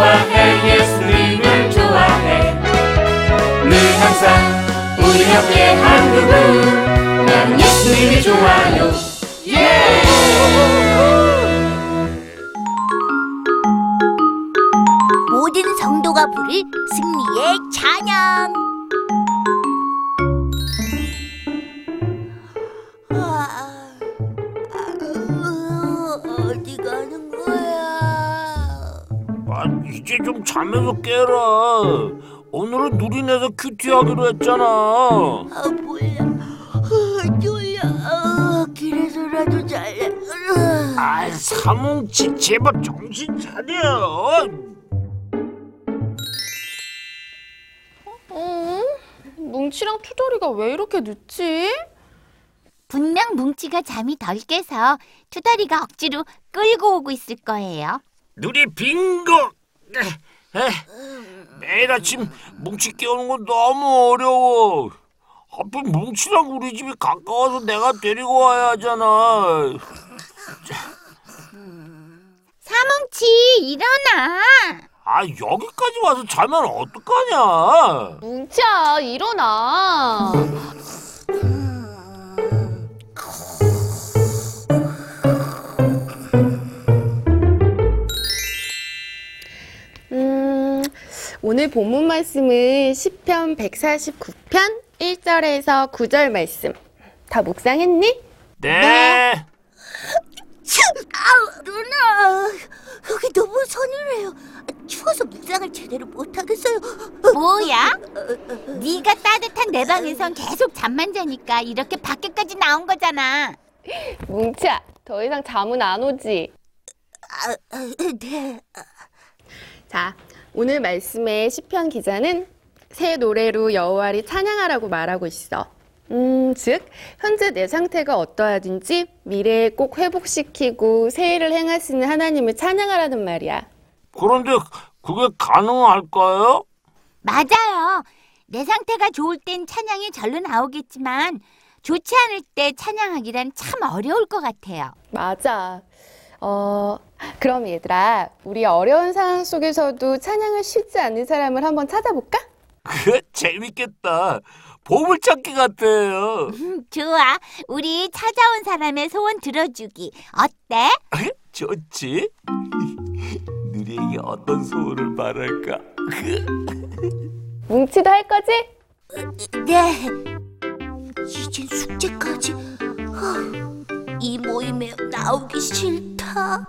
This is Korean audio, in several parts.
좋아해 예수님을 좋아해 늘 항상 우리 옆에 한 그분 난 예수님이 좋아요 예! 모든 성도가 부를 승리의 찬양. 이제 좀 잠에서 깨라. 오늘은 누리네서 큐티하기로 했잖아. 아 몰라. 아, 졸려. 아, 길에서라도 잘래. 아, 사뭉치 제발 정신 차려. 어? 뭉치랑 투덜이가 왜 이렇게 늦지? 분명 뭉치가 잠이 덜 깨서 투다리가 억지로 끌고 오고 있을 거예요. 누리 빙고. 매일 아침 뭉치 깨우는 건 너무 어려워. 하필 뭉치랑 우리 집이 가까워서 내가 데리고 와야 하잖아. 사뭉치 일어나. 아, 여기까지 와서 자면 어떡하냐? 뭉치야 일어나. 오늘 본문 말씀은 시편 149편 1절에서 9절 말씀. 다 묵상했니? 네. 아우 누나 여기 너무 서늘해요. 추워서 묵상을 제대로 못 하겠어요. 뭐야? 네가 따뜻한 내 방에선 계속 잠만 자니까 이렇게 밖에까지 나온 거잖아. 뭉치야, 더 이상 잠은 안 오지? 아, 아, 네. 자, 오늘 말씀의 시편 기자는 새 노래로 여호와를 찬양하라고 말하고 있어. 음, 즉 현재 내 상태가 어떠하든지 미래에 꼭 회복시키고 새 일을 행하시는 하나님을 찬양하라는 말이야. 그런데 그게 가능할까요? 맞아요. 내 상태가 좋을 땐 찬양이 절로 나오겠지만 좋지 않을 때 찬양하기란 참 어려울 것 같아요. 맞아. 어, 그럼 얘들아, 우리 어려운 상황 속에서도 찬양을 쉽지 않는 사람을 한번 찾아볼까? 그 재밌겠다. 보물찾기 같아요. 음, 좋아. 우리 찾아온 사람의 소원 들어주기. 어때? 좋지? 누리에게 어떤 소원을 말할까? 뭉치도 할 거지? 네. 이젠 숙제까지. 하, 이 모임에 나오기 싫다.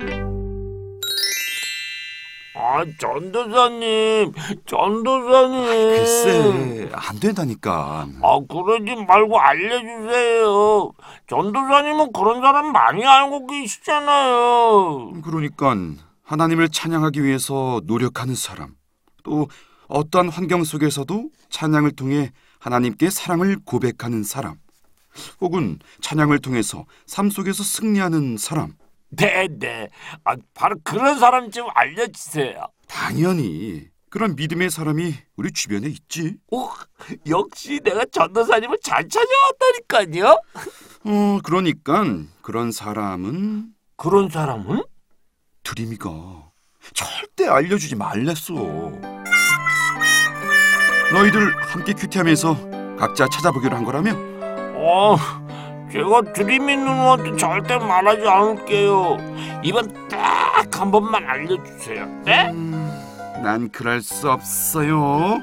아, 전도사님, 전도사님. 글쎄 안 된다니까. 아, 그러지 말고 알려주세요. 전도사님은 그런 사람 많이 알고 계시잖아요. 그러니까 하나님을 찬양하기 위해서 노력하는 사람, 또 어떠한 환경 속에서도 찬양을 통해 하나님께 사랑을 고백하는 사람, 혹은 찬양을 통해서 삶 속에서 승리하는 사람. 네, 네. 아, 바로 그런 사람 좀 알려주세요. 당연히 그런 믿음의 사람이 우리 주변에 있지. 오, 역시 내가 전도사님을 잘 찾아왔다니까요. 어, 그러니까 그런 사람은 그런 사람은? 드림이가 절대 알려주지 말랬어. 너희들 함께 큐티하면서 각자 찾아보기로 한 거라며? 어, 제가 드림이 누나한테 절대 말하지 않을게요. 이번 딱 한 번만 알려주세요. 네? 음, 난 그럴 수 없어요.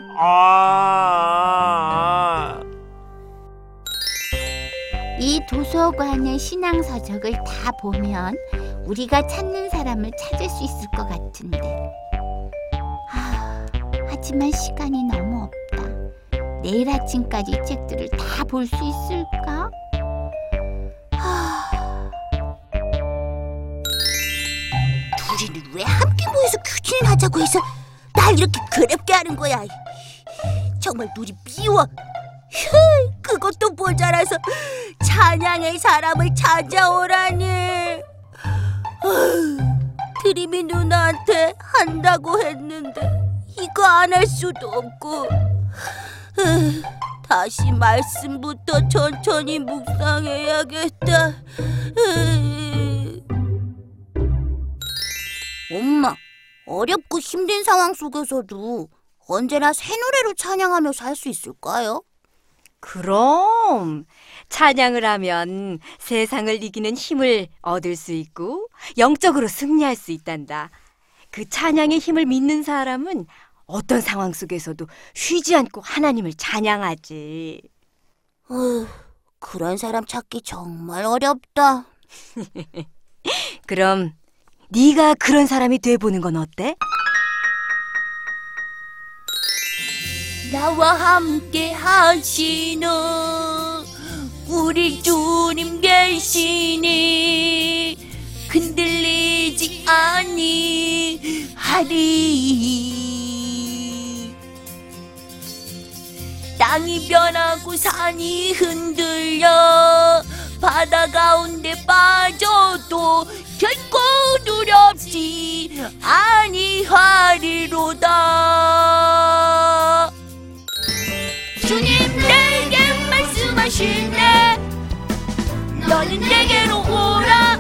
아, 이 도서관의 신앙 서적을 다 보면 우리가 찾는 사람을 찾을 수 있을 것 같은데. 하, 하지만 시간이 너무 없다. 내일 아침까지 이 책들을 다 볼 수 있을까? 둘이는 왜 함께 모여서 큐티를 하자고 해서 날 이렇게 괴롭게 하는 거야? 정말 눈이 미워. 휴, 그것도 모자라서 찬양의 사람을 찾아오라니. 아휴, 드림이 누나한테 한다고 했는데 이거 안 할 수도 없고. 으, 다시 말씀부터 천천히 묵상해야겠다. 으. 엄마, 어렵고 힘든 상황 속에서도 언제나 새 노래로 찬양하며 살 수 있을까요? 그럼 찬양을 하면 세상을 이기는 힘을 얻을 수 있고 영적으로 승리할 수 있단다. 그 찬양의 힘을 믿는 사람은 어떤 상황 속에서도 쉬지 않고 하나님을 찬양하지. 어휴, 그런 사람 찾기 정말 어렵다. 그럼 네가 그런 사람이 돼 보는 건 어때? 나와 함께 하시는 우리 주님 계시니 흔들리지 아니하리. 땅이 변하고 산이 흔들려 바다 가운데 빠져도 결코 두렵지. 아니하리로다. 주님 내게 말씀하시네 너는 내게로 오라.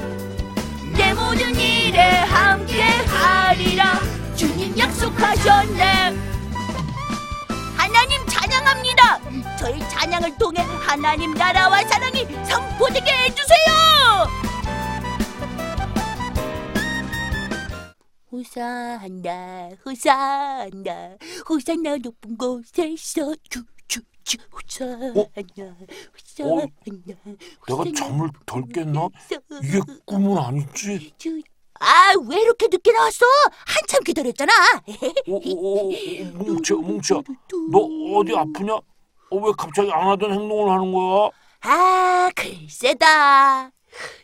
내 모든 일에 함께 하리라. 주님 약속하셨네. 하나님 찬양합니다. 저희 찬양을 통해 하나님 나라와 사랑이 선포되게 해주세요 호산나 호산나 호산나 높은 곳에서 주주주 호산나 호산나 내가 잠을 덜 깼나? 이게 꿈은 아니지? 아왜 이렇게 늦게 나왔어? 한참 기다렸잖아 오, 오, 오, 뭉쳐, 뭉쳐. 너 어디 아프냐? 어, 왜 갑자기 안 하던 행동을 하는 거야? 아 글쎄다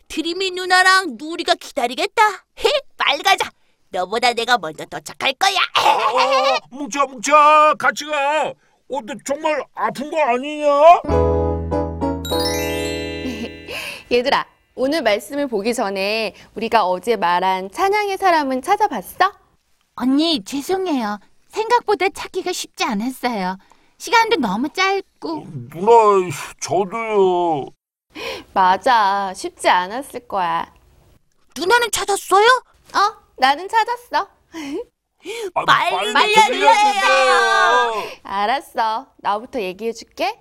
드림이 누나랑 누리가 기다리겠다 헤 빨리 가자 너보다 내가 먼저 도착할 거야 어, 뭉쳐, 뭉쳐, 같이 가. 어, 너 정말 아픈 거 아니냐? 얘들아, 오늘 말씀을 보기 전에 우리가 어제 말한 찬양의 사람은 찾아봤어? 언니 죄송해요 생각보다 찾기가 쉽지 않았어요 시간도 너무 짧고 누나, 저도요. 맞아, 쉽지 않았을 거야. 누나는 찾았어요? 어, 나는 찾았어. 아, 빨리 들려주세요. 알았어. 나부터 얘기해 줄게.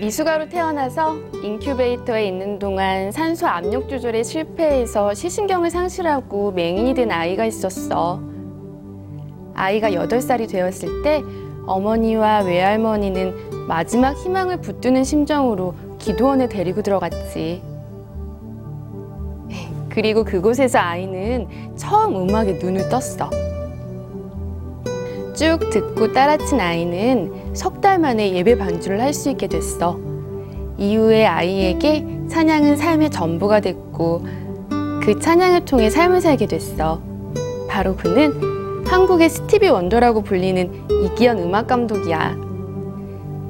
미숙아로 태어나서 인큐베이터에 있는 동안 산소 압력 조절에 실패해서 시신경을 상실하고 맹인이 된 아이가 있었어. 아이가 8살이 되었을 때 어머니와 외할머니는 마지막 희망을 붙드는 심정으로 기도원에 데리고 들어갔지. 그리고 그곳에서 아이는 처음 음악에 눈을 떴어. 쭉 듣고 따라친 아이는 석 달 만에 예배 반주를 할 수 있게 됐어. 이후에 아이에게 찬양은 삶의 전부가 됐고 그 찬양을 통해 삶을 살게 됐어. 바로 그는 한국의 스티비 원더라고 불리는 이기현 음악 감독이야.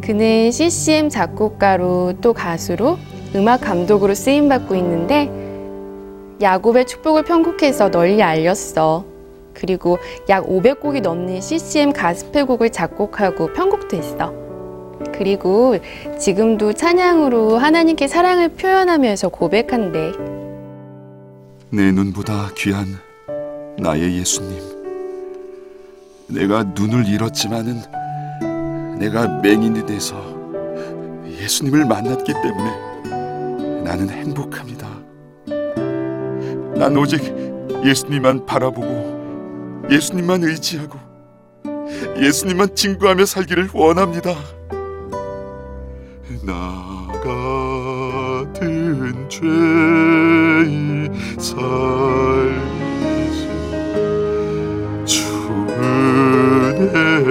그는 CCM 작곡가로 또 가수로 음악 감독으로 쓰임 받고 있는데 야곱의 축복을 편곡해서 널리 알렸어. 그리고 약 500곡이 넘는 CCM 가스펠곡을 작곡하고 편곡도 했어. 그리고 지금도 찬양으로 하나님께 사랑을 표현하면서 고백한대. 내 눈보다 귀한 나의 예수님. 내가 눈을 잃었지만은 내가 맹인이 돼서 예수님을 만났기 때문에 나는 행복합니다. 난 오직 예수님만 바라보고 예수님만 의지하고 예수님만 증거하며 살기를 원합니다. 나 같은 죄인 살리시 주 은혜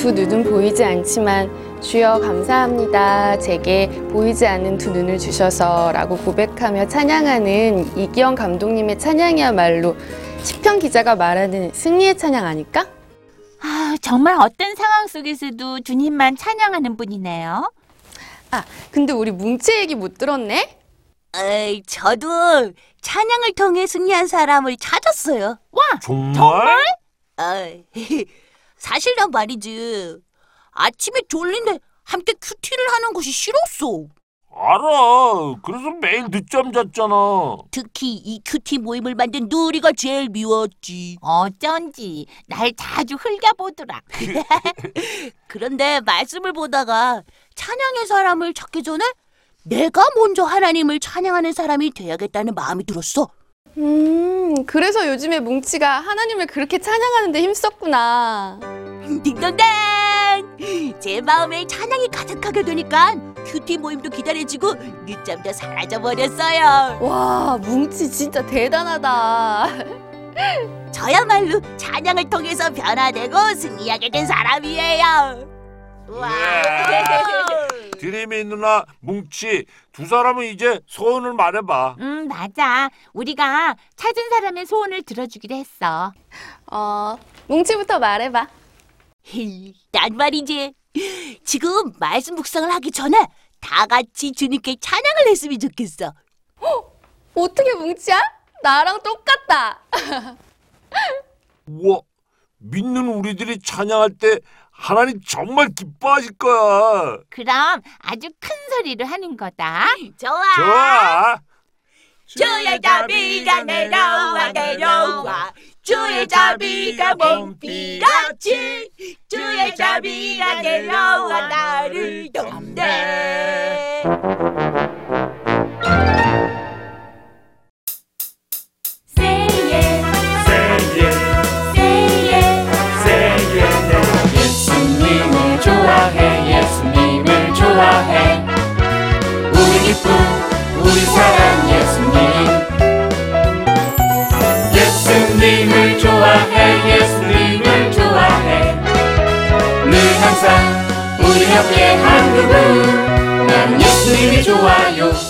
두 눈은 보이지 않지만 주여 감사합니다. 제게 보이지 않는 두 눈을 주셔서 라고 고백하며 찬양하는 이기영 감독님의 찬양이야말로 시편 기자가 말하는 승리의 찬양 아닐까? 아 정말 어떤 상황 속에서도 주님만 찬양하는 분이네요 아, 근데 우리 뭉치 얘기 못 들었네? 에이 저도 찬양을 통해 승리한 사람을 찾았어요 와 정말? 아, 사실 난 말이지. 아침에 졸린데 함께 QT를 하는 것이 싫었어. 알아. 그래서 매일 늦잠 잤잖아. 특히 이 QT 모임을 만든 누리가 제일 미웠지. 어쩐지 날 자주 흘겨보더라. 그런데 말씀을 보다가 찬양의 사람을 찾기 전에 내가 먼저 하나님을 찬양하는 사람이 돼야겠다는 마음이 들었어. 음, 그래서 요즘에 뭉치가 하나님을 그렇게 찬양하는데 힘썼구나. 딩동댕! 제 마음에 찬양이 가득하게 되니까 큐티 모임도 기다려지고 늦잠도 사라져 버렸어요. 와, 뭉치 진짜 대단하다. 저야말로 찬양을 통해서 변화되고 승리하게 된 사람이에요. 와! 드림이 누나, 뭉치 두 사람은 이제 소원을 말해봐. 음, 맞아. 우리가 찾은 사람의 소원을 들어주기로 했어. 어, 뭉치부터 말해봐. 난 말이지. 지금 말씀 묵상을 하기 전에 다 같이 주님께 찬양을 했으면 좋겠어. 어떻게 뭉치야? 나랑 똑같다. 우와, 믿는 우리들이 찬양할 때 하나님 정말 기뻐하실 거야. 그럼 아주 큰 소리로 하는 거다. 좋아. 좋아. 주의 자비가 내려와 내려와 주의 자비가 몸비같이 주의 자비가 내려와 나를 돕네 우리 옆에 한 그분 난 예수님이 좋아요. 예